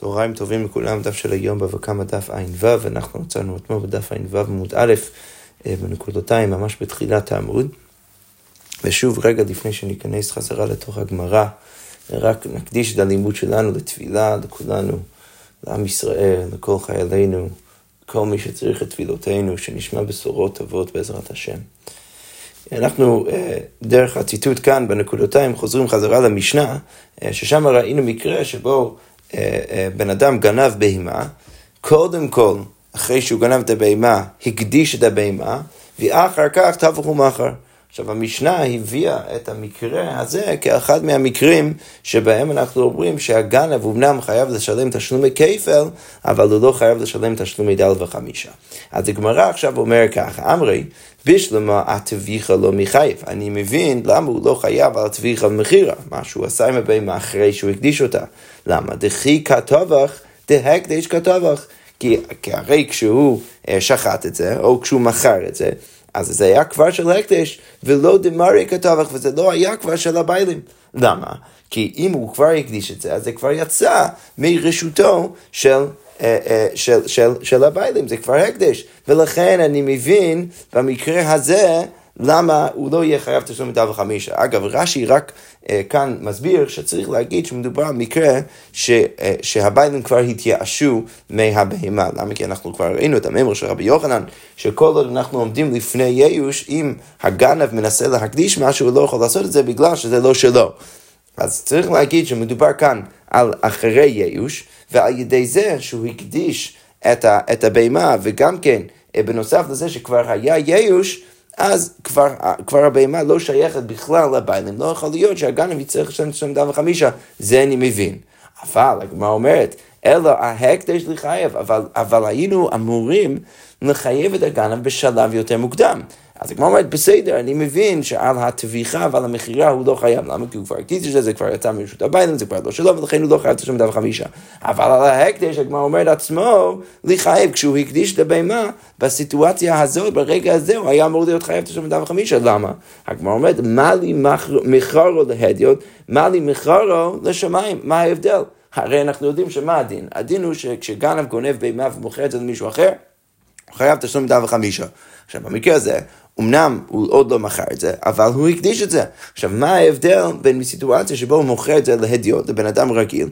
צהריים טובים לכולם, דף של היום בבא קמא דף ע"ו, אנחנו מצאנו אתמול בדף ע"ו עמוד א', אה, בנקודותיים, ממש בתחילת העמוד. ושוב, רגע לפני שניכנס חזרה לתוך הגמרא, רק נקדיש את הלימוד שלנו לתפילה, לכולנו, לעם ישראל, לכל חיילינו, כל מי שצריך את תפילותינו, שנשמע בשורות טובות בעזרת השם. אנחנו, אה, דרך הציטוט כאן בנקודותיים, חוזרים חזרה למשנה, אה, ששם ראינו מקרה שבו בן אדם גנב בהמה, קודם כל, אחרי שהוא גנב את הבהמה, הקדיש את הבהמה, ואחר כך טבחו מחר. עכשיו, המשנה הביאה את המקרה הזה כאחד מהמקרים שבהם אנחנו אומרים שהגנב אמנם חייב לשלם תשלומי כפל, אבל הוא לא חייב לשלם תשלומי דל וחמישה. אז הגמרא עכשיו אומר ככה, אמרי, בשלמה הטביחה לא מחייב. אני מבין למה הוא לא חייב על הטביחה ומכירה, מה שהוא עשה עם הבהמה אחרי שהוא הקדיש אותה. למה? דחי כתובך, דהקדש כתובך. כי, כי הרי כשהוא אה, שחט את זה, או כשהוא מכר את זה, אז זה היה כבר של הקדש, ולא דמרי כתבך, וזה לא היה כבר של הביילים. למה? כי אם הוא כבר הקדיש את זה, אז זה כבר יצא מרשותו של... אה, אה, של, של, של הביילים, זה כבר הקדש. ולכן אני מבין במקרה הזה למה הוא לא יהיה חייב תשלום מדל וחמישה. אגב, רש"י רק אה, כאן מסביר שצריך להגיד שמדובר על מקרה ש, אה, שהביילים כבר התייאשו מהבהמה. למה? כי אנחנו כבר ראינו את הממר של רבי יוחנן, שכל עוד אנחנו עומדים לפני ייאוש, אם הגנב מנסה להקדיש משהו, הוא לא יכול לעשות את זה בגלל שזה לא שלו. אז צריך להגיד שמדובר כאן על אחרי ייאוש, ועל ידי זה שהוא הקדיש את, את הבהמה, וגם כן, אה, בנוסף לזה שכבר היה ייאוש, אז כבר, כבר הבהמה לא שייכת בכלל לביילים, לא יכול להיות שהגנב יצטרך לשלם השם דם וחמישה, זה אני מבין. אבל הגמרא אומרת, אלא ההקדש לחייב, אבל, אבל היינו אמורים לחייב את הגנב בשלב יותר מוקדם. אז הגמרא אומרת, בסדר, אני מבין שעל הטביחה ועל המכירה הוא לא חייב, למה? כי הוא כבר הקדיש את זה, זה כבר יצא מרשות הביילים, זה כבר לא שלו, ולכן הוא לא חייב השם דף חמישה. אבל על ההקדש, הגמרא אומרת עצמו, לחייב, כשהוא הקדיש את הבהמה, בסיטואציה הזאת, ברגע הזה, הוא היה אמור להיות חייב השם דף חמישה, למה? הגמרא אומרת, מה לי מחרו להדיוט, מה לי מחרו לשמיים, מה ההבדל? הרי אנחנו יודעים שמה הדין? הדין הוא שכשגנב גונב בהמה ומוכר את זה למישהו אחר, הוא חייב תשלום דף וחמישה. עכשיו, במקרה הזה, אמנם הוא עוד לא מכר את זה, אבל הוא הקדיש את זה. עכשיו, מה ההבדל בין סיטואציה שבו הוא מוכר את זה להדיוט, לבן אדם רגיל,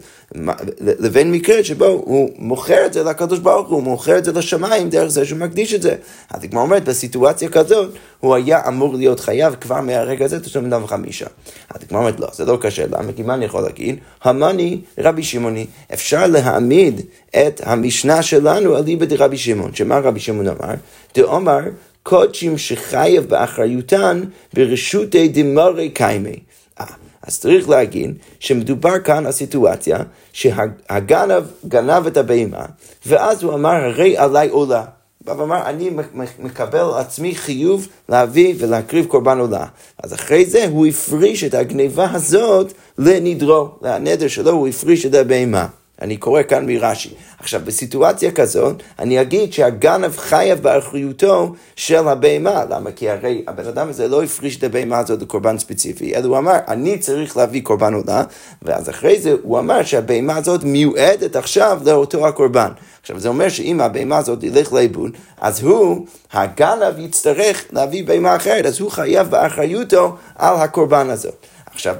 לבין מקרה שבו הוא מוכר את זה לקדוש ברוך הוא, הוא מוכר את זה לשמיים דרך זה שהוא מקדיש את זה. אז כמו אומרת, בסיטואציה כזאת, הוא היה אמור להיות חייב כבר מהרגע הזה תשלום דם וחמישה. אז כמו אומרת, לא, זה לא קשה, למה? כי מה אני יכול להגיד? המאני רבי שמעוני. אפשר להעמיד את המשנה שלנו על ליבא דרבי שמעון, שמה רבי שמעון אמר? דאמר קודשים שחייב באחריותן ברשותי דמרי קיימי. אה, אז צריך להגיד שמדובר כאן על סיטואציה שהגנב גנב את הבהמה, ואז הוא אמר, הרי עליי עולה. ואמר, אני מקבל על עצמי חיוב להביא ולהקריב קורבן עולה. אז אחרי זה הוא הפריש את הגניבה הזאת לנדרו, לנדר שלו, הוא הפריש את הבהמה. אני קורא כאן מרש"י. עכשיו, בסיטואציה כזאת, אני אגיד שהגנב חייב באחריותו של הבהמה. למה? כי הרי הבן אדם הזה לא הפריש את הבהמה הזאת לקורבן ספציפי, אלא הוא אמר, אני צריך להביא קורבן עולה, ואז אחרי זה הוא אמר שהבהמה הזאת מיועדת עכשיו לאותו הקורבן. עכשיו, זה אומר שאם הבהמה הזאת ילך לאיבוד, אז הוא, הגנב יצטרך להביא בהמה אחרת, אז הוא חייב באחריותו על הקורבן הזאת. עכשיו,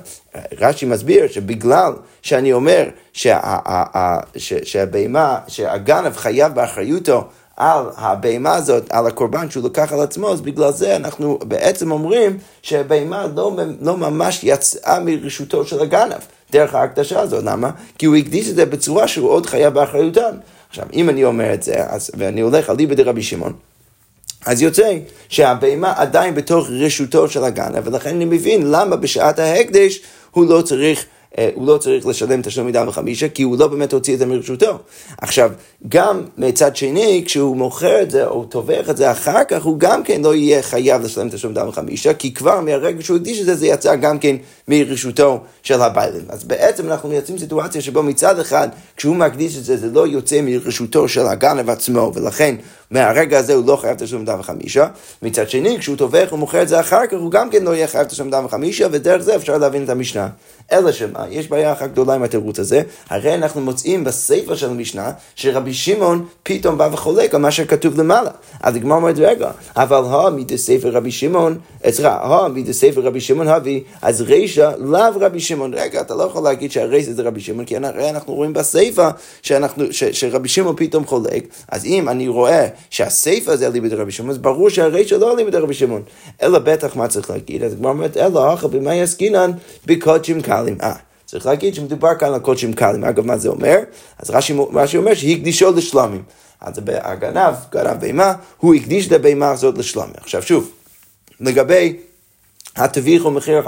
רש"י מסביר שבגלל שאני אומר שה, שה, שהבהמה, שהגנב חייב באחריותו על הבהמה הזאת, על הקורבן שהוא לקח על עצמו, אז בגלל זה אנחנו בעצם אומרים שהבהמה לא, לא ממש יצאה מרשותו של הגנב, דרך ההקדשה הזאת. למה? כי הוא הקדיש את זה בצורה שהוא עוד חייב באחריותם. עכשיו, אם אני אומר את זה, אז, ואני הולך על ליבא דרבי שמעון, אז יוצא שהבהמה עדיין בתוך רשותו של הגנב, ולכן אני מבין למה בשעת ההקדש הוא לא צריך אה, הוא לא צריך לשלם את השלום מידה וחמישה, כי הוא לא באמת הוציא את זה מרשותו. עכשיו, גם מצד שני, כשהוא מוכר את זה, או טובח את זה אחר כך, הוא גם כן לא יהיה חייב לשלם את השלום מידה וחמישה, כי כבר מהרגע שהוא הקדיש את זה, זה יצא גם כן מרשותו של הביילים. אז בעצם אנחנו מייצרים סיטואציה שבו מצד אחד, כשהוא מקדיש את זה, זה לא יוצא מרשותו של הגנב עצמו, ולכן מהרגע הזה הוא לא חייב תשלום דם וחמישה. מצד שני, כשהוא טובח ומוכר את זה אחר כך, הוא גם כן לא יהיה חייב תשלום דם וחמישה, ודרך זה אפשר להבין את המשנה. אלא שמה, יש בעיה אחת גדולה עם התירוץ הזה, הרי אנחנו מוצאים בספר של המשנה, שרבי שמעון פתאום בא וחולק על מה שכתוב למעלה. אז הגמר אומרת, רגע, אבל הו מדספר רבי שמעון, סליחה, הו מדספר רבי שמעון הביא, אז רישא לאו רבי שמעון. רגע, אתה לא יכול להגיד שהרישא זה רבי שמעון, כי הרי אנחנו רואים בספר שרבי שמעון פתאום חולק, אז אם אני רואה שהספר זה אליבא דרבי שמעון, אז ברור שהרישא לא אליבא דרבי שמעון. אלא בטח מה צריך להגיד, אז הגמר אומרת, אלא אחר במה יסקינן בקודשים קלים. אה, צריך להגיד שמדובר כאן על קודשים קלים. אגב, מה זה אומר? אז רש"י, רש"י אומר שהקדישו לשלמים. אז הגנב, גנב בהמה, הוא הקדיש את הבהמה הזאת לשלמים. עכשיו שוב, לגבי הטביח ומחיר,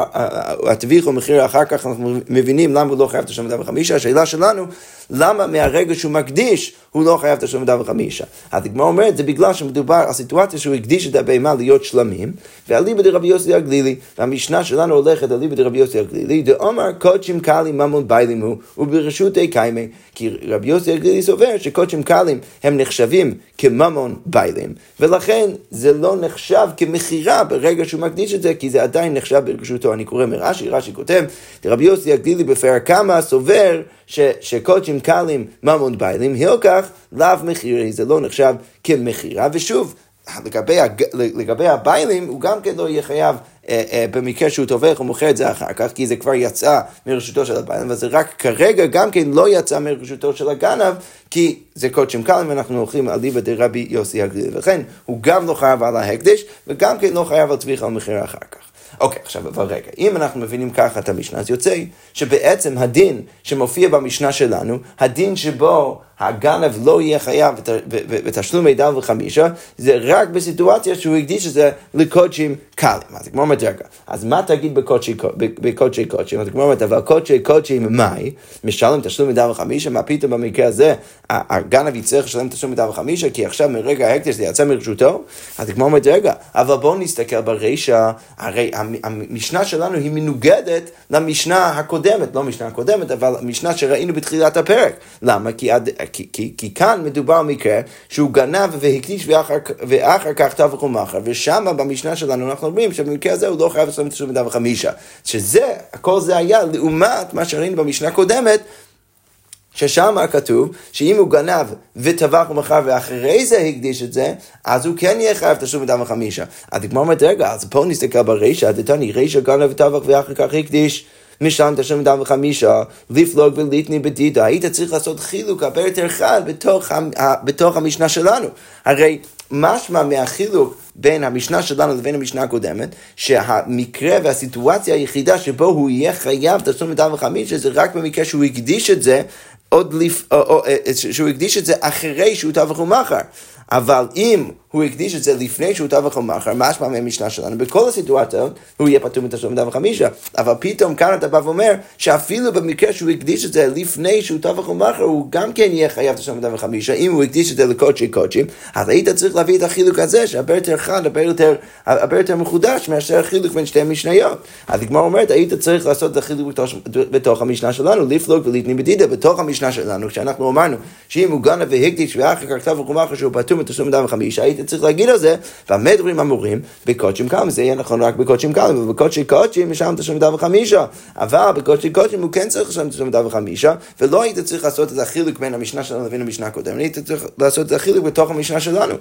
הטביח ומחיר אחר כך אנחנו מבינים למה הוא לא חייב את השם וחמישה, השאלה שלנו, למה מהרגע שהוא מקדיש הוא לא חייב את השם וחמישה? אז הגמרא אומרת, זה בגלל שמדובר על סיטואציה שהוא הקדיש את הבהמה להיות שלמים, ואליבא דרבי יוסי הגלילי, והמשנה שלנו הולכת אליבא דרבי יוסי הגלילי, דאמר קודשים קלים ממון ביילים הוא, וברשותי קיימי, כי רבי יוסי הגלילי סובר שקודשים קלים הם נחשבים כממון ביילים, ולכן זה לא נחשב כמכירה ברגע שהוא מקדיש את זה, כי זה עדיין נחשב ברשותו. אני קורא מרש"י, רש"י כותב, רבי יוסי הגלילי בפרק כמה שקודשים קלים ממון ביילים, הילקח לאו מחירי, זה לא נחשב כמכירה, ושוב, לגבי. לגבי הביילים, הוא גם כן לא יהיה חייב אה, אה, במקרה שהוא טובח ומוכר את זה אחר כך, כי זה כבר יצא מרשותו של הביילים, וזה רק כרגע גם כן לא יצא מרשותו של הגנב, כי זה קודשים קלים ואנחנו הולכים על ליבא דרבי יוסי הגליל, ולכן הוא גם לא חייב על ההקדש, וגם כן לא חייב על טביחה ומכירה אחר כך. אוקיי, עכשיו, אבל רגע, אם אנחנו מבינים ככה את המשנה, אז יוצא שבעצם הדין שמופיע במשנה שלנו, הדין שבו הגנב לא יהיה חייב בתשלומי דל וחמישה, זה רק בסיטואציה שהוא הקדיש את זה לקודשים קלים. אז כמו אומרת, רגע, אז מה תגיד בקודשי קודשים? אז כמו אומרת, אבל קודשי קודשים מאי, משלם תשלומי דל וחמישה, מה פתאום במקרה הזה הגנב יצטרך לשלם תשלומי דל וחמישה, כי עכשיו מרגע ההקדש זה יצא מרשותו? אז כמו אומרת, רגע, אבל בואו נסתכל ברישא, הרי המשנה שלנו היא מנוגדת למשנה הקודמת, לא משנה הקודמת, אבל המשנה שראינו בתחילת הפרק. למה? כי עד... כי, כי, כי כאן מדובר על מקרה שהוא גנב והקדיש ואחר, ואחר כך טבח ומחר, ושם במשנה שלנו אנחנו אומרים שבמקרה הזה הוא לא חייב לעשות תשלום מידה וחמישה. שזה, הכל זה היה לעומת מה שראינו במשנה הקודמת, ששם כתוב שאם הוא גנב וטבח ומכר ואחרי זה הקדיש את זה, אז הוא כן יהיה חייב תשלום מדם וחמישה. אז הגמרא אומרת, רגע, אז פה נסתכל ברישא, דתני רישא גנב וטבח ואחר כך הקדיש. משלם תשלום דם וחמישה, לפלוג וליטני בדידה, היית צריך לעשות חילוק הרבה יותר חד בתוך, בתוך המשנה שלנו. הרי משמע מהחילוק בין המשנה שלנו לבין המשנה הקודמת, שהמקרה והסיטואציה היחידה שבו הוא יהיה חייב תשלום דם וחמישה זה רק במקרה שהוא הקדיש את זה עוד לפ... או, אה, שהוא הקדיש את זה אחרי שהוא טבח ומחר. אבל אם הוא הקדיש את זה לפני שהוא טבח ומחר, משמע מהמשנה שלנו, בכל הסיטואציות הוא יהיה פטור מתשלום דם וחמישה. אבל פתאום כאן אתה בא ואומר שאפילו במקרה שהוא הקדיש את זה לפני שהוא טבח ומחר, הוא גם כן יהיה חייב תשלום דם וחמישה. אם הוא הקדיש את זה לקודשי קודשים, אז היית צריך להביא את החילוק הזה, שהרבה יותר חד, הרבה יותר, הרבה יותר מחודש מאשר החילוק בין שתי המשניות. אז הגמר אומרת, היית צריך לעשות את החילוק בתוך, בתוך המשנה שלנו, לפלוג ולהתנים בדידה, בתוך המשנה שלנו, כשאנחנו אמרנו שאם הוא גנב והקדיש ואחר כך טבח ומחר שהוא פטור מתשלום דם וחמישה, היית צריך להגיד על זה, במה דברים אמורים? בקודשים קלים, זה יהיה נכון רק בקודשים קלים, ובקודשי קודשים משלם תשלום דם וחמישה, אבל בקודשי קודשים הוא כן צריך לשלם תשלום דם וחמישה, ולא היית צריך לעשות את החילוק בין המשנה שלנו לבין המשנה הקודמת, היית צריך לעשות את החילוק בתוך המשנה שלנו.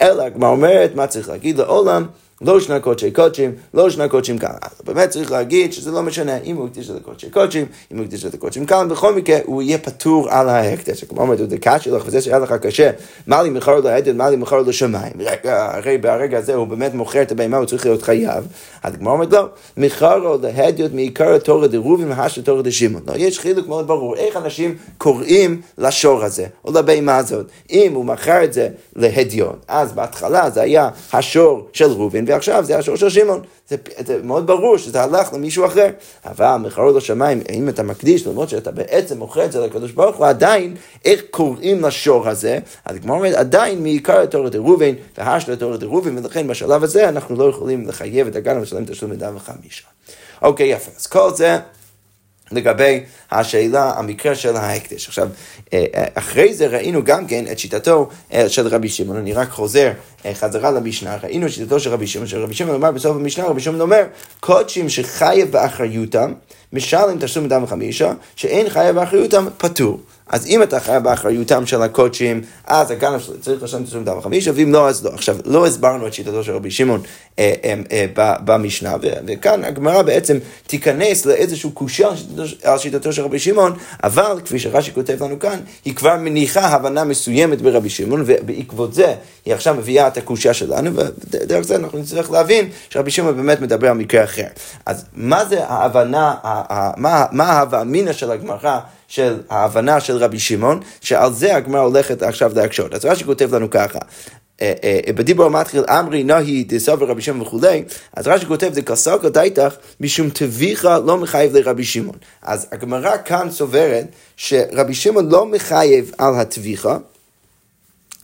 אלא, הגמרא אומרת, מה צריך להגיד לעולם? לא שני קודשי קודשים, לא שני קודשים כאן. אז באמת צריך להגיד שזה לא משנה אם הוא הקדיש את הקודשי קודשים, אם הוא הקדיש את הקודשים כאן, בכל מקרה הוא יהיה פטור על ההקדש. כמו אומרת, זה קשה לך וזה שהיה לך קשה, מה לי מכר לעדן, מה לי מכר לשמיים. הרי ברגע הזה הוא באמת מוכר את הבהמה, הוא צריך להיות חייב. אז כמו אומרת, לא, מכר להדיות מעיקר התורה דרובים והשת תורה דשמעון. לא, יש חילוק מאוד ברור, איך אנשים קוראים לשור הזה, או לבהמה הזאת. אם הוא מכר את זה להדיון, אז בהתחלה זה היה השור של רובין, ועכשיו זה השור של שמעון. זה, זה מאוד ברור שזה הלך למישהו אחר. אבל מכרות לשמיים, אם אתה מקדיש, למרות שאתה בעצם מוכר את זה לקדוש ברוך הוא, עדיין, איך קוראים לשור הזה? אז כמו אומרת, עדיין מעיקר לתורת ראובן, והש לתורת ראובן, ולכן בשלב הזה אנחנו לא יכולים לחייב את הגן ולשלם תשלום מדם וחמישה. אוקיי, יפה. אז כל זה... לגבי השאלה, המקרה של ההקדש. עכשיו, אה, אה, אחרי זה ראינו גם כן את שיטתו אה, של רבי שמעון, אני רק חוזר חזרה למשנה, ראינו את שיטתו של רבי שמעון, שרבי שמעון אמר בסוף המשנה, רבי שמעון אומר, קודשים שחייב באחריותם, משלם תשלום דם וחמישה, שאין חייב באחריותם, פטור. אז אם אתה חייב באחריותם של הקודשים, אז הגנב צריך לשלם תשלום דם וחמישה, ואם לא, אז לא. עכשיו, לא הסברנו את שיטתו של רבי שמעון אה, אה, אה, במשנה, וכאן הגמרא בעצם תיכנס לאיזשהו קושייה על שיטתו של רבי שמעון, אבל כפי שרש"י כותב לנו כאן, היא כבר מניחה הבנה מסוימת ברבי שמעון, ובעקבות זה היא עכשיו מביאה את הקושייה שלנו, ודרך זה אנחנו נצטרך להבין שרבי שמעון באמת מדבר על מקרה אחר. אז מה זה ההבנה, מה ההווה אמינא של הגמרא? של ההבנה של רבי שמעון, שעל זה הגמרא הולכת עכשיו להקשות. אז רש"י כותב לנו ככה. אה, אה, בדיבור המתחיל אמרי נהי דסובר רבי שמעון וכולי, אז רש"י כותב כסלקא דייתך משום תביכה לא מחייב לרבי שמעון. אז הגמרא כאן סוברת שרבי שמעון לא מחייב על התביכה,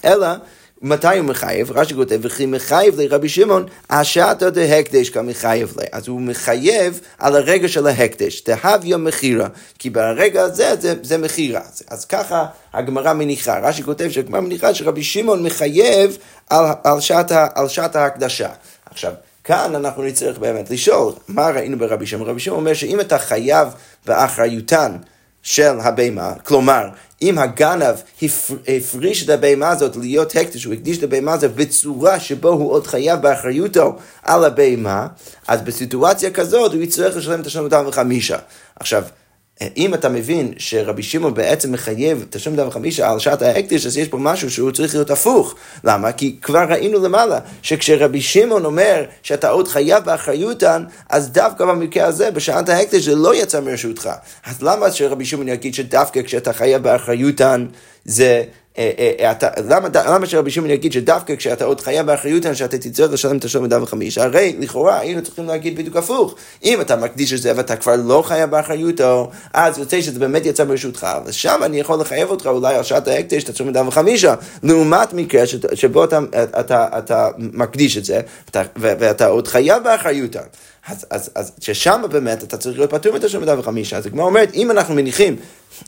אלא מתי הוא מחייב? רש"י כותב, וכי מחייב לרבי שמעון, השעתא דהקדש כמחייב לה. אז הוא מחייב על הרגע של ההקדש, תהוויה מכירה, כי ברגע הזה זה, זה מכירה. אז, אז ככה הגמרא מניחה. רש"י כותב שהגמרא מניחה שרבי שמעון מחייב על, על, שעת, על שעת ההקדשה. עכשיו, כאן אנחנו נצטרך באמת לשאול, מה ראינו ברבי שמעון? רבי שמעון אומר שאם אתה חייב באחריותן של הבהמה, כלומר, אם הגנב הפריש את הבהמה הזאת להיות הקדש, הוא הקדיש את הבהמה הזאת בצורה שבו הוא עוד חייב באחריותו על הבהמה, אז בסיטואציה כזאת הוא יצטרך לשלם את השלום וחמישה. עכשיו, אם אתה מבין שרבי שמעון בעצם מחייב תשלום דם וחמישה על שעת ההקדש, אז יש פה משהו שהוא צריך להיות הפוך. למה? כי כבר ראינו למעלה, שכשרבי שמעון אומר שאתה עוד חייב באחריותן, אז דווקא במקרה הזה, בשעת ההקדש, זה לא יצא מרשותך. אז למה שרבי שמעון יגיד שדווקא כשאתה חייב באחריותן, זה... אה, אה, אה, למה, שרבי שמעון יגיד שדווקא כשאתה עוד חייב באחריות שאתה תצטרך לשלם את השלום מדם וחמיש? הרי לכאורה היינו צריכים להגיד בדיוק הפוך. אם אתה מקדיש את זה ואתה כבר לא חייב באחריותו, אז יוצא שזה באמת יצא ברשותך, ושם אני יכול לחייב אותך אולי על שעת ההקדש, תשלום מדם וחמישה, לעומת מקרה שבו אתה, מקדיש את זה, ואתה, עוד חייב באחריותו. אז, אז, אז ששם באמת אתה צריך להיות פטור מתשלום מדם וחמישה. אז הגמרא אומרת, אם אנחנו מניחים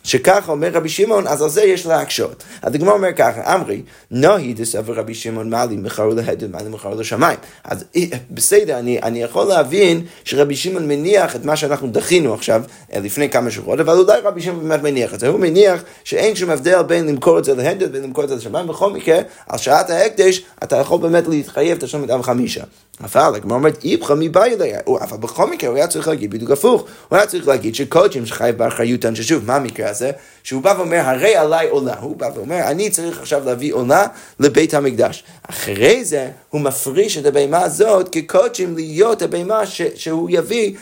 שככה אומר רבי שמעון, אז על זה יש להקשות. הגמרא אומר ככה, אמרי, נוהי דסבר רבי שמעון מעלי מכרו להדל, מעלי מכרו לשמיים. אז אה, בסדר, אני, אני יכול להבין שרבי שמעון מניח את מה שאנחנו דחינו עכשיו, אה, לפני כמה שבועות, אבל אולי רבי שמעון באמת מניח את זה. הוא מניח שאין שום הבדל בין למכור את זה להדל ובין למכור את זה לשמיים. בכל מקרה, על שעת ההקדש, אתה יכול באמת להתחייב השם מדם חמישה. אבל הגמרא אומרת, איפכא מבאי אליה, אבל בכל מקרה הוא היה צריך להגיד בדיוק הפוך, הוא היה צריך להגיד שקודשים שחייב באחריותן, ששוב, מה המקרה הזה? שהוא בא ואומר, הרי עליי עולה, הוא בא ואומר, אני צריך עכשיו להביא עולה לבית המקדש. אחרי זה, הוא מפריש את הבהמה הזאת כקודשים להיות הבהמה שהוא יביא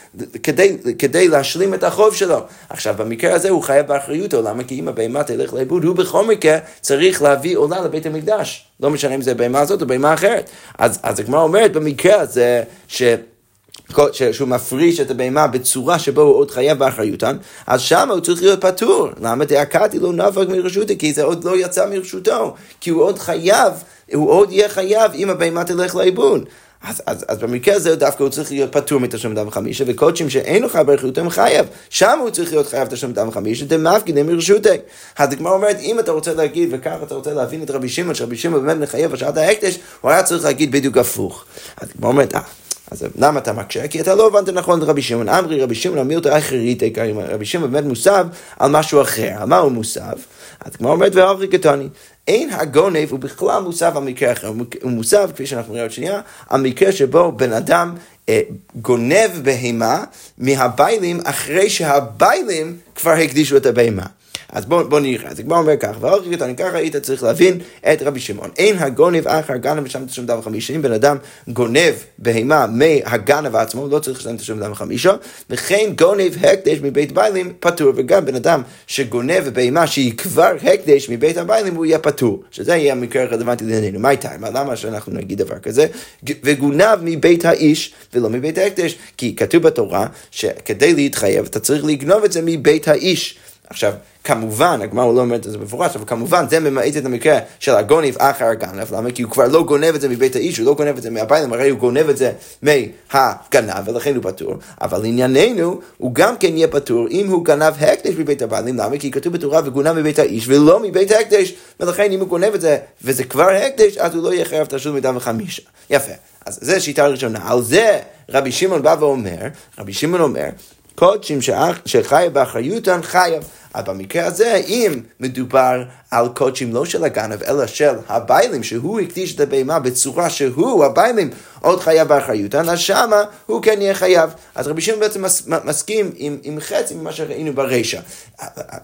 כדי, כדי להשלים את החוב שלו. עכשיו, במקרה הזה הוא חייב באחריותו, למה? כי אם הבהמה תלך לאיבוד, הוא בכל מקרה צריך להביא עולה לבית המקדש. לא משנה אם זה בהמה הזאת או בהמה אחרת. אז, אז הגמרא אומרת במקרה הזה, ש... שהוא מפריש את הבהמה בצורה שבו הוא עוד חייב באחריותן, אז שם הוא צריך להיות פטור. למה דאקתי לא נפק מרשותו? כי זה עוד לא יצא מרשותו. כי הוא עוד חייב, הוא עוד יהיה חייב אם הבהמה תלך לאיבוד. אז, אז, אז במקרה הזה דווקא הוא צריך להיות פטור מתשלום דם חמישה, וקודשים שאין חייב באחריותם חייב, שם הוא צריך להיות חייב תשלום דם חמישה, דמפקידי מרשותי. אז הגמרא אומרת, אם אתה רוצה להגיד, וככה אתה רוצה להבין את רבי שמעון, שרבי שמעון באמת מחייב בשעת ההקדש, הוא היה צריך להגיד בדיוק הפוך. אז הגמרא אומרת, אה, אז למה אתה מקשה? כי אתה לא הבנת נכון את רבי שמעון. אמרי רבי שמעון אמיר את האחרית, רבי שמעון באמת מוסב על משהו אחר. על מה הוא מוסב? אז כמו אומרת ואברי קטני. אין הגונב הוא בכלל מוסב על מקרה אחר, הוא מוסב, כפי שאנחנו נראה עוד שנייה, על מקרה שבו בן אדם אה, גונב בהמה מהביילים אחרי שהביילים כבר הקדישו את הבהמה. אז בואו בוא נראה, אז הגמרא אומר כך, ואורך אני ככה היית צריך להבין את רבי שמעון. אין הגונב אחר גנב ושם תשלום דם וחמישה, אם בן אדם גונב בהמה מהגנב עצמו, לא צריך לשלם תשלום דם וחמישה, וכן גונב הקדש מבית ביילים פטור, וגם בן אדם שגונב בהמה שהיא כבר הקדש מבית הביילים, הוא יהיה פטור, שזה יהיה המקרה הרלוונטי לענייננו. מה איתה? למה שאנחנו נגיד דבר כזה? וגונב מבית האיש ולא מבית ההקדש, כי כתוב בתורה שכדי להתחייב אתה צריך לגנוב את זה מבית האיש. עכשיו, כמובן, הגמרא לא אומרת את זה במפורש, אבל כמובן זה ממעט את המקרה של הגוניב אחר הגנב, למה? כי הוא כבר לא גונב את זה מבית האיש, הוא לא גונב את זה מהביילים, הרי הוא גונב את זה מהגנב, ולכן הוא פטור. אבל לענייננו, הוא גם כן יהיה פטור אם הוא גנב הקדש מבית הביילים, למה? כי כתוב בתורה וגונב מבית האיש ולא מבית ההקדש, ולכן אם הוא גונב את זה וזה כבר הקדש, אז הוא לא יהיה חייב תשלום מידה וחמישה. יפה. אז זו שיטה ראשונה. על זה רבי שמעון בא ואומר, רבי שמעון אומר, קודשים שחייב באחריותן חייב. אבל במקרה הזה, אם מדובר על קודשים לא של הגנב, אלא של הביילים, שהוא הקדיש את הבהמה בצורה שהוא, הביילים, עוד חייב באחריותן, אז שמה הוא כן יהיה חייב. אז רבי שמעון בעצם מס, מסכים עם, עם חצי ממה שראינו ברישא.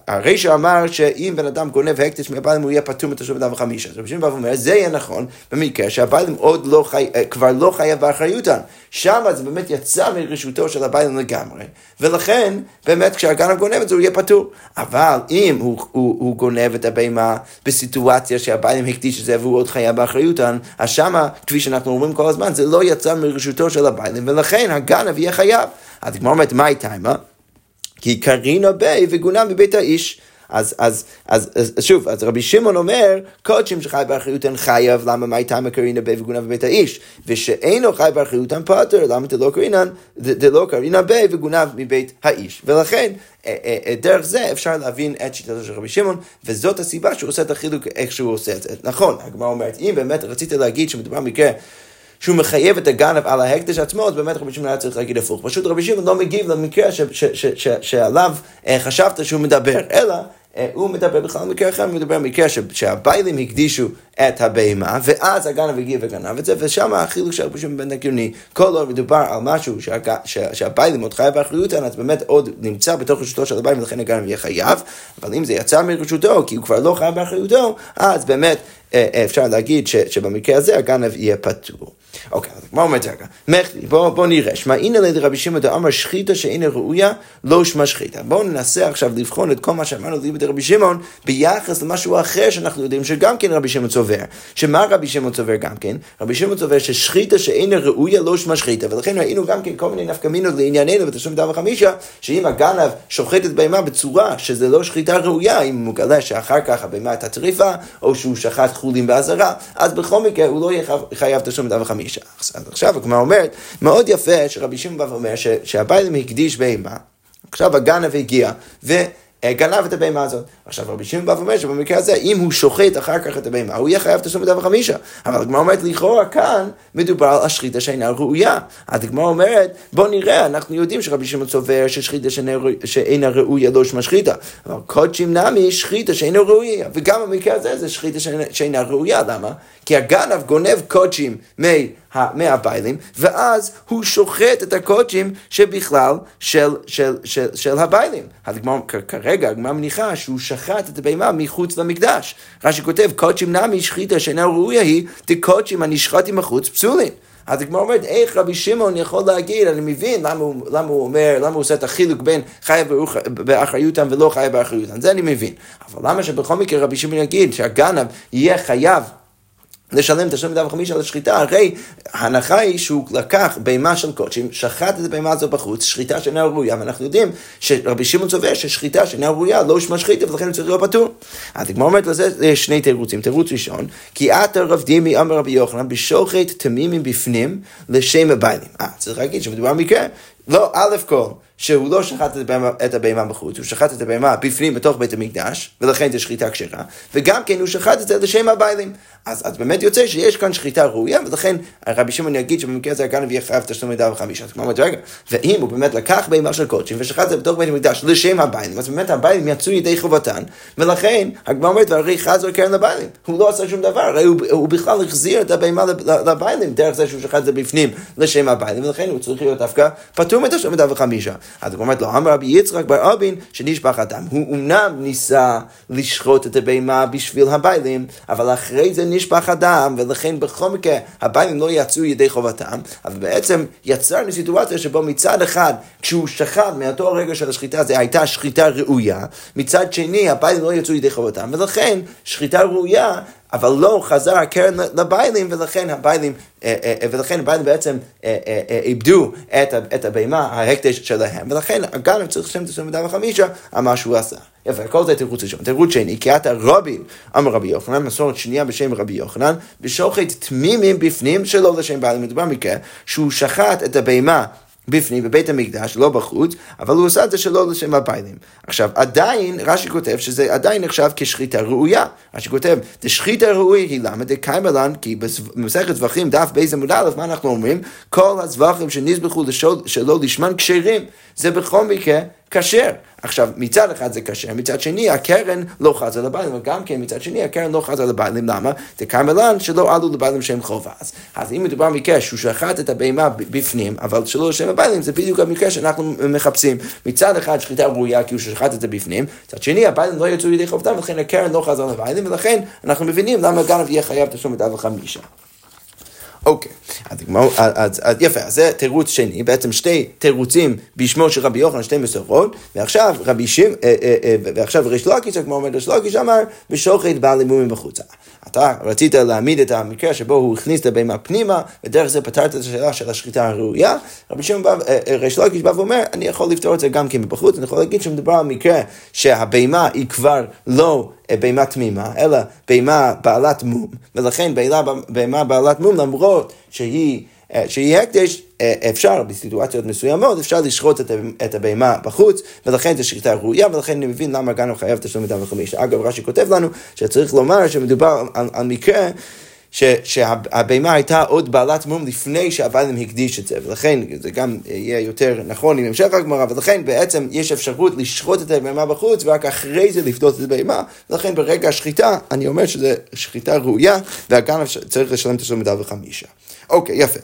הרישא אמר שאם בן אדם גונב הקדש מהביילים, הוא יהיה פטור מתשלום אדם וחמישה. אז רבי שמעון בא ואומר, זה יהיה נכון במקרה שהביילים עוד לא חי, אה, כבר לא חייב באחריותן. שמה זה באמת יצא מרשותו של הביילים לגמרי, ולכן באמת כשהגנב גונב את זה הוא יהיה פטור. אבל אם הוא, הוא, הוא גונב את הבהמה בסיטואציה שהבעלים הקדיש את זה והוא עוד חייב באחריותן, אז שמה, כפי שאנחנו אומרים כל הזמן, זה לא יצא מרשותו של הבעלים, ולכן הגנב יהיה חייב. אז כמו אומרת, מה הייתה טיימה? כי קרינה בי וגונה מבית האיש. אז, אז, אז, אז שוב, אז רבי שמעון אומר, קודשים שחי באחריותן חייב, למה מה הייתה מקרינה בי וגונה בבית האיש? ושאינו חי באחריותן פוטר, למה דלא קרינן, דלא קרינה בי וגונה מבית האיש. ולכן, אה, אה, אה, דרך זה אפשר להבין את שיטתו של רבי שמעון, וזאת הסיבה שהוא עושה את החילוק איך שהוא עושה את זה. נכון, הגמרא אומרת, אם באמת רצית להגיד שמדובר במקרה שהוא מחייב את הגנב על ההקדש עצמו, אז באמת רבי שמעון היה צריך להגיד הפוך. פשוט רבי שמעון לא מגיב למקרה שעליו חשבת שהוא מדבר, אלא אה, הוא מדבר בכלל על מקרה אחר, הוא מדבר על מקרה שהביילים הקדישו את הבהמה, ואז הגנב הגיע וגנב את זה, ושם החילוק של רבי שמעון בן הגיוני, כל עוד מדובר על משהו שהביילים עוד חייב באחריותן, אז באמת עוד נמצא בתוך רשותו של הביילים, ולכן הגנב יהיה חייב, אבל אם זה יצא מרשותו, כי הוא כבר לא חייב באחריותו, אז באמת אה, אה, אפשר להגיד שבמקרה הזה הגנב יהיה פטור. אוקיי, אז מה אומרת רגע? מחלי, בואו בוא נראה. שמע הנה לרבי שמעון דאמר שחיטה שאינה ראויה, לא שמע שחיטה. בואו ננסה עכשיו לבחון את כל מה שאמרנו ליבד רבי שמעון ביחס למשהו אחר שאנחנו יודעים שגם כן רבי שמעון צובר. שמה רבי שמעון צובר גם כן? רבי שמעון צובר ששחיטה שאינה ראויה, לא שמע שחיטה. ולכן ראינו גם כן כל מיני נפקמינות לענייננו בתשלום דם וחמישה, שאם הגנב שוחט את בהמה בצורה שזה לא שחיטה ראויה, אם הוא מגלה שאחר כך הבהמה הייתה טריפה, או שהוא שחט חולים באזהרה, אז בכל מקרה הוא לא יהיה חייב תשלום. חמישה. אז עכשיו הגמרא אומרת, מאוד יפה שרבי שמעון בא ואומר שהביילים הקדיש בהמה, עכשיו הגנב הגיע, ו... גנב את הבהמה הזאת. עכשיו רבי שמעון בא ואומר שבמקרה הזה, אם הוא שוחט אחר כך את הבהמה, הוא יהיה חייב תשלום בדבר חמישה. אבל הגמרא אומרת, לכאורה כאן מדובר על השחיטה שאינה ראויה. אז הגמרא אומרת, בוא נראה, אנחנו יודעים שרבי שמעון סובר ששחיטה שאינה ראויה לא שמה שחיטה. אבל קודשים נמי שחיטה שאינה ראויה. וגם במקרה הזה זה שחיטה שאינה ראויה, למה? כי הגנב גונב קודשים מהביילים, ואז הוא שוחט את הקודשים שבכלל של, של, של, של הביילים. אז כרגע הגמרא מניחה שהוא שחט את הבהמה מחוץ למקדש. רש"י כותב, קודשים נמי שחיטה שאינה ראויה היא, דקודשים הנשחטים מחוץ פסולים. אז הגמרא אומרת, איך רבי שמעון יכול להגיד, אני מבין למה הוא, למה הוא אומר, למה הוא עושה את החילוק בין חייב באחריותם ולא חייב באחריותם, זה אני מבין. אבל למה שבכל מקרה רבי שמעון יגיד שהגנב יהיה חייב לשלם את השם מידה וחמישה על השחיטה, הרי ההנחה היא שהוא לקח בהמה של קודשים, שחט את הבהמה הזו בחוץ, שחיטה שאינה ראויה, ואנחנו יודעים שרבי שמעון צובר ששחיטה שאינה ראויה לא שמה שחיטה ולכן הוא צריך להיות פטור. אז הגמרא אומרת לזה יש שני תירוצים, תירוץ ראשון, כי עתה רב דימי אמר רבי יוחנן בשוחט תמימים בפנים לשם הביילים. אה, צריך להגיד שמדובר במקרה, לא, א' כל. שהוא לא שחט את הבהמה בחוץ, הוא שחט את הבהמה בפנים בתוך בית המקדש, ולכן זו שחיטה כשרה, וגם כן הוא שחט את זה לשם הביילים. אז, אז באמת יוצא שיש כאן שחיטה ראויה, ולכן רבי שמעון יגיד שבמקרה הזה הגנב יהיה חייב תשלום מידה וחמישה. אז כמו אומרת, רגע, ואם הוא באמת לקח בהמה של קודשים ושחט את זה בתוך בית המקדש לשם הביילים, אז באמת הביילים יצאו ידי חובתן, ולכן הגמרא אומרת, והרי חזר קרן לביילים. הוא לא עשה שום דבר, הרי הוא, הוא בכלל החזיר את הבהמה לביילים, דרך זה שהוא שחט את זה בפנים לשם הביילים, ולכן הוא צריך להיות דווקא פטור מתשלום מידה וחמישה. אז הוא אומר לו, אמר רבי יצחק בר אבין שנשפך הדם. הוא אמנם ניסה לשחוט את הבהמה בשביל הביילים, אבל אחרי זה נשפך הדם, ולכן בכל מקרה הביילים לא יצאו ידי חובתם, אבל בעצם יצרנו סיטואציה שבו מצד אחד, כשהוא שחט מאותו הרגע של השחיטה, זו הייתה שחיטה ראויה, מצד שני הביילים לא יצאו ידי חובתם, ולכן שחיטה ראויה אבל לא חזר הקרן לביילים, ולכן הביילים, אה, אה, אה, ולכן הביילים בעצם איבדו את, הבהמה, ההקדש שלהם, ולכן הגנב צריך לשלם את 25 על מה שהוא עשה. יפה, כל זה תירוץ ראשון. תירוץ שני, כי אתה רבין, אמר רבי יוחנן, מסורת שנייה בשם רבי יוחנן, ושוחט תמימים בפנים שלא לשם בעלים. מדובר מקרה שהוא שחט את הבהמה בפנים, בבית המקדש, לא בחוץ, אבל הוא עושה את זה שלא לשם הביילים. עכשיו, עדיין, רש"י כותב שזה עדיין נחשב כשחיטה ראויה. רש"י כותב, דשחיטה ראויה היא למה דקיימה לן, כי במסכת זבחים, דף בייס עמוד א', מה אנחנו אומרים? כל הזבחים שנזבחו שלא לשמן כשרים. זה בכל מקרה כשר. עכשיו, מצד אחד זה כשר, מצד שני הקרן לא חזה לבעלים, וגם כן מצד שני הקרן לא חזה לבעלים, למה? דקרמלן שלא עלו לבעלים שהם חובה. אז אם מדובר במקרה שהוא שחט את הבהמה בפנים, אבל שלא לשם הבעלים, זה בדיוק המקרה שאנחנו מחפשים. מצד אחד שחיטה ראויה כי הוא שחט את זה בפנים, מצד שני הבעלים לא יצאו ידי חובתם, ולכן הקרן לא חזה לבעלים, ולכן אנחנו מבינים למה גנב יהיה חייב תשלום את אב וחמישה. אוקיי, אז, אז, אז יפה, אז זה תירוץ שני, בעצם שתי תירוצים בשמו של רבי יוחנן, שתי מסורות, ועכשיו רבי שם, אה, אה, אה, ועכשיו ריש לקיש, כמו אומר ריש לקיש, אמר, ושוחט בעל לימומים בחוצה. אתה רצית להעמיד את המקרה שבו הוא הכניס את הבהמה פנימה, ודרך זה פתרת את השאלה של השחיטה הראויה. רבי שמעון ריש לקיש בא ואומר, אני יכול לפתור את זה גם כן מבחוץ, אני יכול להגיד שמדובר על מקרה שהבהמה היא כבר לא בהמה תמימה, אלא בהמה בעלת מום, ולכן בהמה בעלת מום, למרות שהיא... אה, שהיא הקדש, אה, אפשר בסיטואציות מסוימות, אפשר לשחוט את הבהמה בחוץ, ולכן זו שחיטה ראויה, ולכן אני מבין למה גנו חייב תשלום את וחמיש. אגב, רש"י כותב לנו שצריך לומר שמדובר על, על מקרה שהבהמה הייתה עוד בעלת מום לפני שהבעלים הקדיש את זה, ולכן זה גם יהיה יותר נכון עם המשך הגמרא, ולכן בעצם יש אפשרות לשחוט את הבהמה בחוץ, ורק אחרי זה לפדות את הבהמה, ולכן ברגע השחיטה, אני אומר שזו שחיטה ראויה, והגנב צריך לשלם את השלום וחמישה. אוקיי, יפה.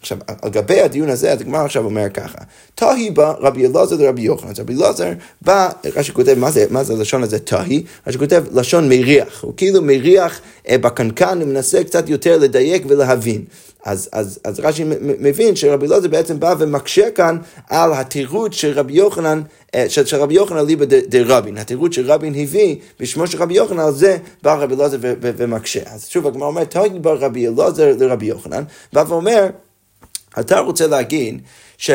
עכשיו, על גבי הדיון הזה, אז עכשיו אומר ככה, תהי בא רבי אלעזר לרבי יוחנן. אז רבי אלעזר בא, רש"י כותב, מה זה, מה זה הלשון הזה תהי? רש"י כותב לשון מריח, הוא כאילו מריח אה, בקנקן, הוא מנסה קצת יותר לדייק ולהבין. אז, אז, אז רש"י מבין שרבי אלעזר בעצם בא ומקשה כאן על התירוץ של רבי יוחנן, אה, של, של רבי יוחנן ליבא דרבין. התירוץ שרבין הביא בשמו של רבי יוחנן, על זה בא רבי אלעזר ומקשה. אז שוב הגמרא אומרת, תהי בא רבי אלעזר לרבי יוחנן, בא ואומר, אתה רוצה להגיד ש...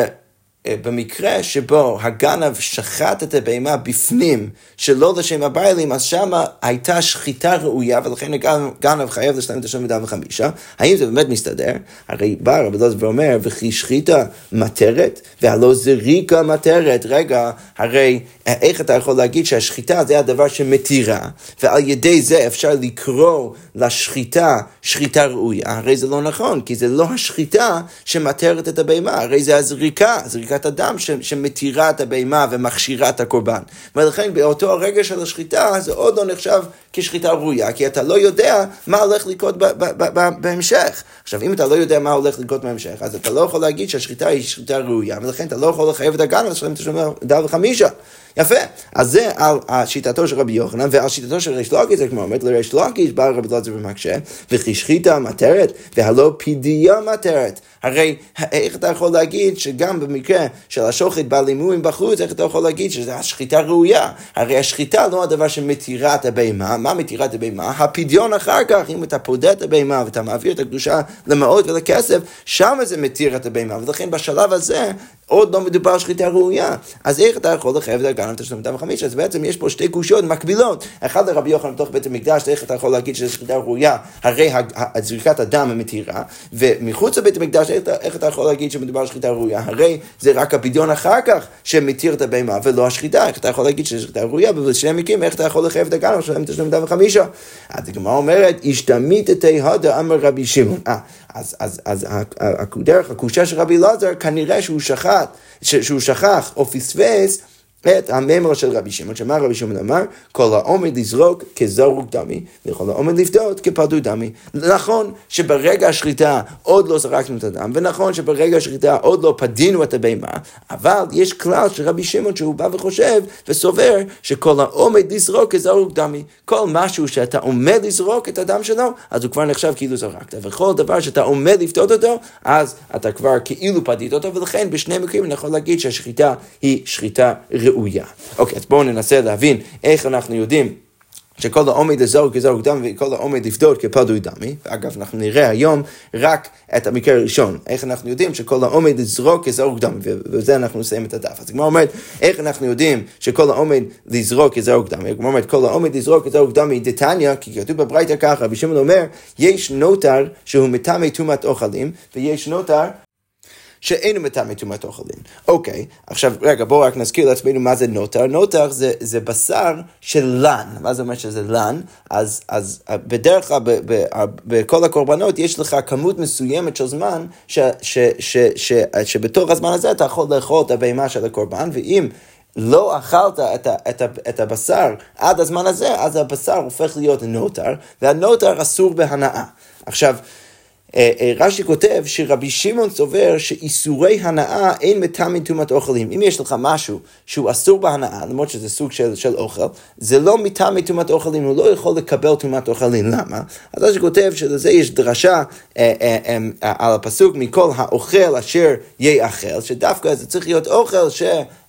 אה, במקרה שבו הגנב שחט את הבהמה בפנים שלא לשם הביילים, אז שמה הייתה שחיטה ראויה ולכן הגנב חייב לשלם את השם מדם וחמישה. האם זה באמת מסתדר? הרי בא רבי אלעזר ואומר, וכי שחיטה מטרת והלא זריקה מטרת. רגע, הרי איך אתה יכול להגיד שהשחיטה זה הדבר שמתירה, ועל ידי זה אפשר לקרוא לשחיטה שחיטה ראויה? הרי זה לא נכון, כי זה לא השחיטה שמטרת את הבהמה, הרי זה הזריקה, זריקת הדם שמתירה את הבהמה ומכשירה את הקורבן. ולכן באותו הרגע של השחיטה זה עוד לא נחשב כשחיטה ראויה, כי אתה לא יודע מה הולך לקרות בהמשך. עכשיו, אם אתה לא יודע מה הולך לקרות בהמשך, אז אתה לא יכול להגיד שהשחיטה היא שחיטה ראויה, ולכן אתה לא יכול לחייב את הגן ולשלם את השלום דל וחמישה. יפה. אז זה על שיטתו של רבי יוחנן, ועל שיטתו של ריש לוקיש, זה כמו אומרת, לריש לוקיש בא רבי אלעזר ומקשה, וכי שחיטה מטרת, והלא פדיה מטרת. הרי איך אתה יכול להגיד שגם במקרה של השוחט בלימויים בחוץ, איך אתה יכול להגיד שזו השחיטה ראויה? הרי השחיטה לא הדבר שמתירה את הבהמה, מה מתירה את הבהמה? הפדיון אחר כך, אם אתה פודה את הבהמה ואתה מעביר את הקדושה למאות ולכסף, שם זה מתיר את הבהמה, ולכן בשלב הזה עוד לא מדובר על שחיטה ראויה. אז איך אתה יכול לחייב את הגנב תשלום 205? אז בעצם יש פה שתי קושיות מקבילות. אחד לרבי יוחנן בתוך בית המקדש, איך אתה יכול להגיד שזו שחיטה ראויה, הרי זריקת הדם המתירה, ומחוץ לבית המקדש, איך, איך אתה יכול להגיד שמדובר על שחיטה ראויה? הרי זה רק הפדיון אחר כך שמתיר את הבהמה, ולא השחיטה. איך אתה יכול להגיד שזו שחיטה ראויה? ובשני המקרים, איך אתה יכול לחייב את הגנב תשלום 205? אז הגמרא אומרת, השתמית הדה אמר רבי שמעון. אז, אז, אז דרך הקושה של רבי אלעזר, כנראה שהוא שחט, שהוא שכח או פספס את הממר של רבי שמעון, שמה רבי שמעון אמר? כל העומד לזרוק כזרוק דמי, וכל העומד לפדות כפדו דמי. נכון שברגע השחיטה עוד לא זרקנו את הדם, ונכון שברגע השחיטה עוד לא פדינו את הבהמה, אבל יש כלל של רבי שמעון שהוא בא וחושב וסובר שכל העומד לזרוק כזרוק דמי. כל משהו שאתה עומד לזרוק את הדם שלו, אז הוא כבר נחשב כאילו זרקת. וכל דבר שאתה עומד לפדות אותו, אז אתה כבר כאילו פדית אותו, ולכן בשני מקרים אני יכול להגיד שהשחיטה היא שחיטה ראויה. ראויה. אוקיי, אז בואו ננסה להבין איך אנחנו יודעים שכל העומד לזרוק כזרוק דם וכל העומד לפדות כפדוי דמי. ואגב, אנחנו נראה היום רק את המקרה הראשון. איך אנחנו יודעים שכל העומד לזרוק כזרוק דם, ובזה אנחנו נסיים את הדף. אז הגמרא אומרת, איך אנחנו יודעים שכל העומד לזרוק כזרוק דם? הגמרא אומרת, כל העומד לזרוק כזרוק דם דתניא, כי כתוב בברייתא ככה, רבי שמעון אומר, יש נוטר שהוא מטמא טומאת אוכלים, ויש נוטר שאינו מטעמי טומאת אוכלין. אוקיי, עכשיו רגע בואו רק נזכיר לעצמנו מה זה נוטר. נוטר זה, זה בשר של לן. מה זה אומר שזה לן? אז, אז בדרך כלל בכל הקורבנות יש לך כמות מסוימת של זמן ש, ש, ש, ש, שבתוך הזמן הזה אתה יכול לאכול את הבהמה של הקורבן, ואם לא אכלת את, ה, את, ה, את הבשר עד הזמן הזה, אז הבשר הופך להיות נוטר, והנוטר אסור בהנאה. עכשיו, רש"י כותב שרבי שמעון סובר שאיסורי הנאה אין מטעם מטומאת אוכלים. אם יש לך משהו שהוא אסור בהנאה, למרות שזה סוג של, של אוכל, זה לא מטעם מטומאת אוכלים, הוא לא יכול לקבל טומאת אוכלים. למה? אז רש"י כותב שלזה יש דרשה אה, אה, אה, אה, על הפסוק מכל האוכל אשר יאכל, שדווקא זה צריך להיות אוכל ש...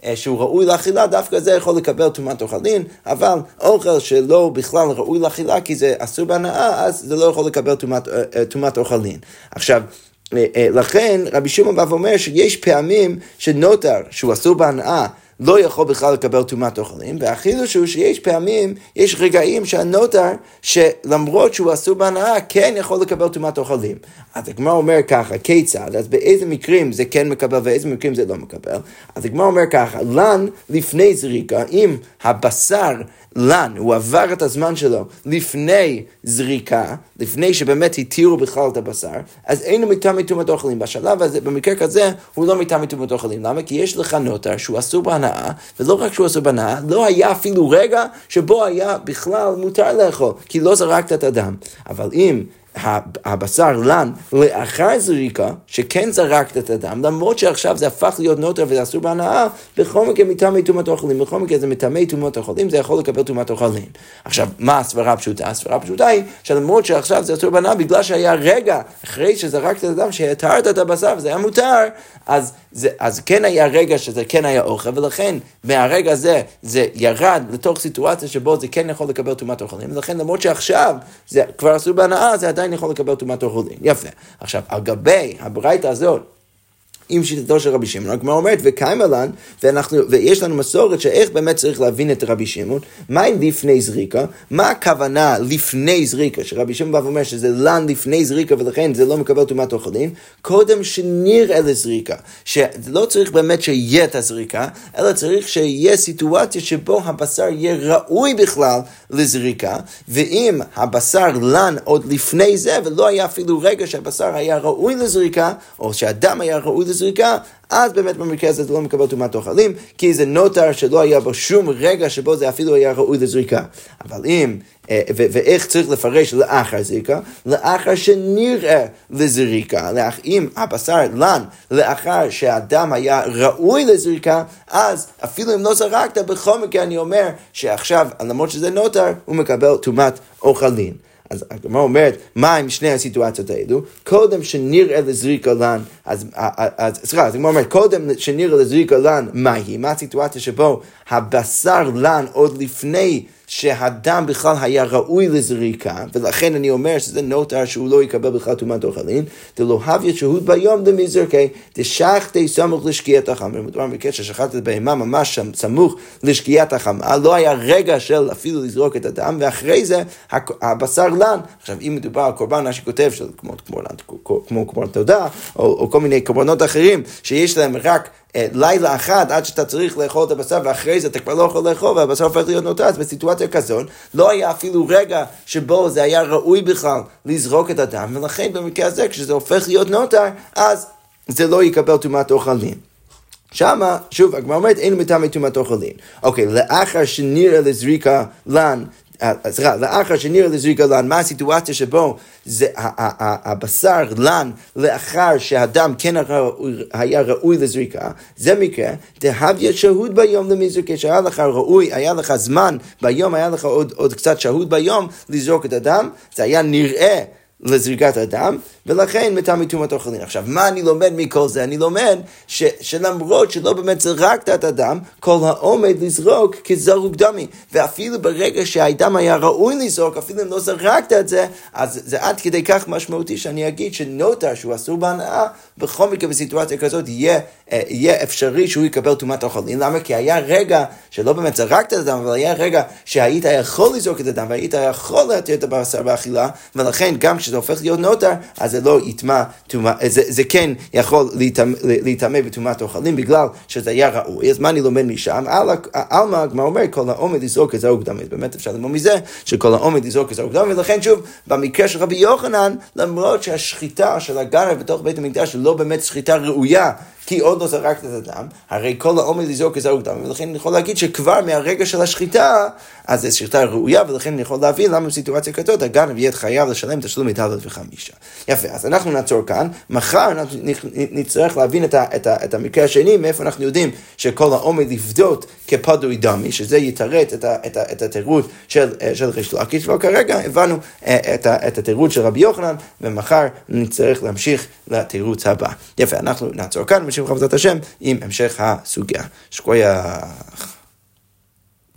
אה, שהוא ראוי לאכילה, דווקא זה יכול לקבל טומאת אוכלין, אבל אוכל שלא בכלל ראוי לאכילה כי זה אסור בהנאה, אז זה לא יכול לקבל טומאת אה, אה, אוכלין. עכשיו, לכן רבי שמעון בא ואומר שיש פעמים שנוטר, שהוא אסור בהנאה, לא יכול בכלל לקבל טומאת אוכלים, והחידוש הוא שיש פעמים, יש רגעים שהנוטר, שלמרות שהוא אסור בהנאה, כן יכול לקבל טומאת אוכלים. אז הגמרא אומר ככה, כיצד? אז באיזה מקרים זה כן מקבל ואיזה מקרים זה לא מקבל? אז הגמרא אומר ככה, לן לפני זריקה, אם הבשר לן, הוא עבר את הזמן שלו לפני זריקה, לפני שבאמת התירו בכלל את הבשר, אז אין לו מיטה מטומאת אוכלים. בשלב הזה, במקרה כזה, הוא לא מיטה מטומאת אוכלים. למה? כי יש לך נוטר שהוא אסור בהנאה, ולא רק שהוא אסור בהנאה, לא היה אפילו רגע שבו היה בכלל מותר לאכול, כי לא זרקת את הדם. אבל אם... הבשר לן לאחר זריקה, שכן זרקת את הדם, למרות שעכשיו זה הפך להיות נוטר וזה אסור בהנאה, בכל מקרה מטעמי טומאת אוכלים, בכל מקרה זה מטעמי טומאת אוכלים, זה יכול לקבל טומאת אוכלים. עכשיו, מה הסברה הפשוטה? הסברה הפשוטה היא שלמרות שעכשיו זה אסור בהנאה, בגלל שהיה רגע אחרי שזרקת את הדם, שהתרת את הבשר וזה היה מותר, אז, זה, אז כן היה רגע שזה כן היה אוכל, ולכן מהרגע הזה זה ירד לתוך סיטואציה שבו זה כן יכול לקבל טומאת אוכלים, ולכן למרות שעכשיו זה כבר אסור בהנאה, זה עדיין יכול לקבל טומאת אוכלים. יפה. עכשיו, על גבי הברייתא הזאת, עם שיטתו של רבי שמעון, הגמרא אומרת, וקיימה לן, ואנחנו, ויש לנו מסורת שאיך באמת צריך להבין את רבי שמעון, מה עם לפני זריקה? מה הכוונה לפני זריקה? שרבי שמעון בא ואומר שזה לן לפני זריקה ולכן זה לא מקבל טומאת אוכלים, קודם שנראה לזריקה, שלא צריך באמת שיהיה את הזריקה, אלא צריך שיהיה סיטואציה שבו הבשר יהיה ראוי בכלל לזריקה, ואם הבשר לן עוד לפני זה, ולא היה אפילו רגע שהבשר היה ראוי לזריקה, או שהדם היה ראוי לזריקה, אז באמת במקרה הזה זה לא מקבל טומאת אוכלים, כי זה נוטר שלא היה בו שום רגע שבו זה אפילו היה ראוי לזריקה. אבל אם... אה, ואיך צריך לפרש לאחר זריקה? לאחר שנראה לזריקה, אם הבשר לן לאחר שהדם היה ראוי לזריקה, אז אפילו אם לא זרקת, בכל מקרה אני אומר שעכשיו, למרות שזה נוטר, הוא מקבל טומאת אוכלין. אז הגמרא אומרת, מה עם שני הסיטואציות האלו? קודם שנראה לזריקה לן, אז, סליחה, אז הגמרא אומרת, קודם שנראה לזריקה לן, מה היא? מה הסיטואציה שבו הבשר לן עוד לפני שהדם בכלל היה ראוי לזריקה, ולכן אני אומר שזה נוטר שהוא לא יקבל בכלל טומאת אוכלין, דלא הביא שהות ביום דמזרקי, דשחתי סמוך לשקיעת החמה. מדובר בקשר ששחטת בהמה ממש סמוך לשקיעת החמה, לא היה רגע של אפילו לזרוק את הדם, ואחרי זה הבשר לן. עכשיו, אם מדובר על קורבן, מה שכותב, כמו, קורבן תודה, או, או כל מיני קורבנות אחרים, שיש להם רק אה, לילה אחד עד שאתה צריך לאכול את הבשר ואחרי זה אתה כבר לא יכול לאכול והבשר הופך להיות נוטר, אז בסיטואציה כזאת לא היה אפילו רגע שבו זה היה ראוי בכלל לזרוק את הדם ולכן במקרה הזה כשזה הופך להיות נוטר אז זה לא יקבל טומאת אוכלים. שמה, שוב, הגמרא אומרת, אין מטעמי טומאת אוכלים. אוקיי, לאחר שנראה לזריקה לן אה, סליחה, לאחר שנראה לזריקה לן, מה הסיטואציה שבו הבשר לן לאחר שהדם כן היה ראוי לזריקה, זה מקרה, דהביה שהות ביום למזרקה, שהיה לך ראוי, היה לך זמן ביום, היה לך עוד קצת שהות ביום לזרוק את הדם, זה היה נראה לזריקת הדם, ולכן מטמא טומאת אוכלין. עכשיו, מה אני לומד מכל זה? אני לומד ש, שלמרות שלא באמת זרקת את הדם, כל העומד לזרוק כזרוק דמי. ואפילו ברגע שהדם היה ראוי לזרוק, אפילו אם לא זרקת את זה, אז זה עד כדי כך משמעותי שאני אגיד שנוטר שהוא אסור בהנאה, בכל מקרה בסיטואציה כזאת יהיה, אה, יהיה אפשרי שהוא יקבל טומאת אוכלין. למה? כי היה רגע שלא באמת זרקת את הדם, אבל היה רגע שהיית יכול לזרוק את הדם והיית יכול להתיר את הבשר באכילה, ולכן גם כשזה הופך להיות נוטר, אז זה לא יטמע, זה, זה כן יכול להיטמא בטומאת אוכלים בגלל שזה היה ראוי. אז מה אני לומד משם? עלמא הגמרא אומר כל העומד לזרוק את זה הוקדמית. באמת אפשר ללמוד מזה שכל העומד לזרוק את זה הוקדמית, ולכן שוב, במקרה של רבי יוחנן, למרות שהשחיטה של הגנב בתוך בית המקדש לא באמת שחיטה ראויה, כי עוד לא זרקת את הדם, הרי כל העומד לזרוק את דם, ולכן אני יכול להגיד שכבר מהרגע של השחיטה, אז זו שחיטה ראויה, ולכן אני יכול להבין למה בסיטואציה כזאת הגנב יהיה חייב לשלם תשלום מדלת וחמישה. יפה, אז אנחנו נעצור כאן, מחר נצטרך להבין את, ה, את, ה, את המקרה השני, מאיפה אנחנו יודעים שכל העומד לפדות כפדוי דמי, שזה יתרץ את, את, את התירוץ של, של ריש לקיש, וכרגע הבנו אה, את, את התירוץ של רבי יוחנן, ומחר נצטרך להמשיך לתירוץ הבא. יפה, אנחנו נעצור כאן. נמשיך בעזרת השם עם המשך הסוגיה. שקוייך.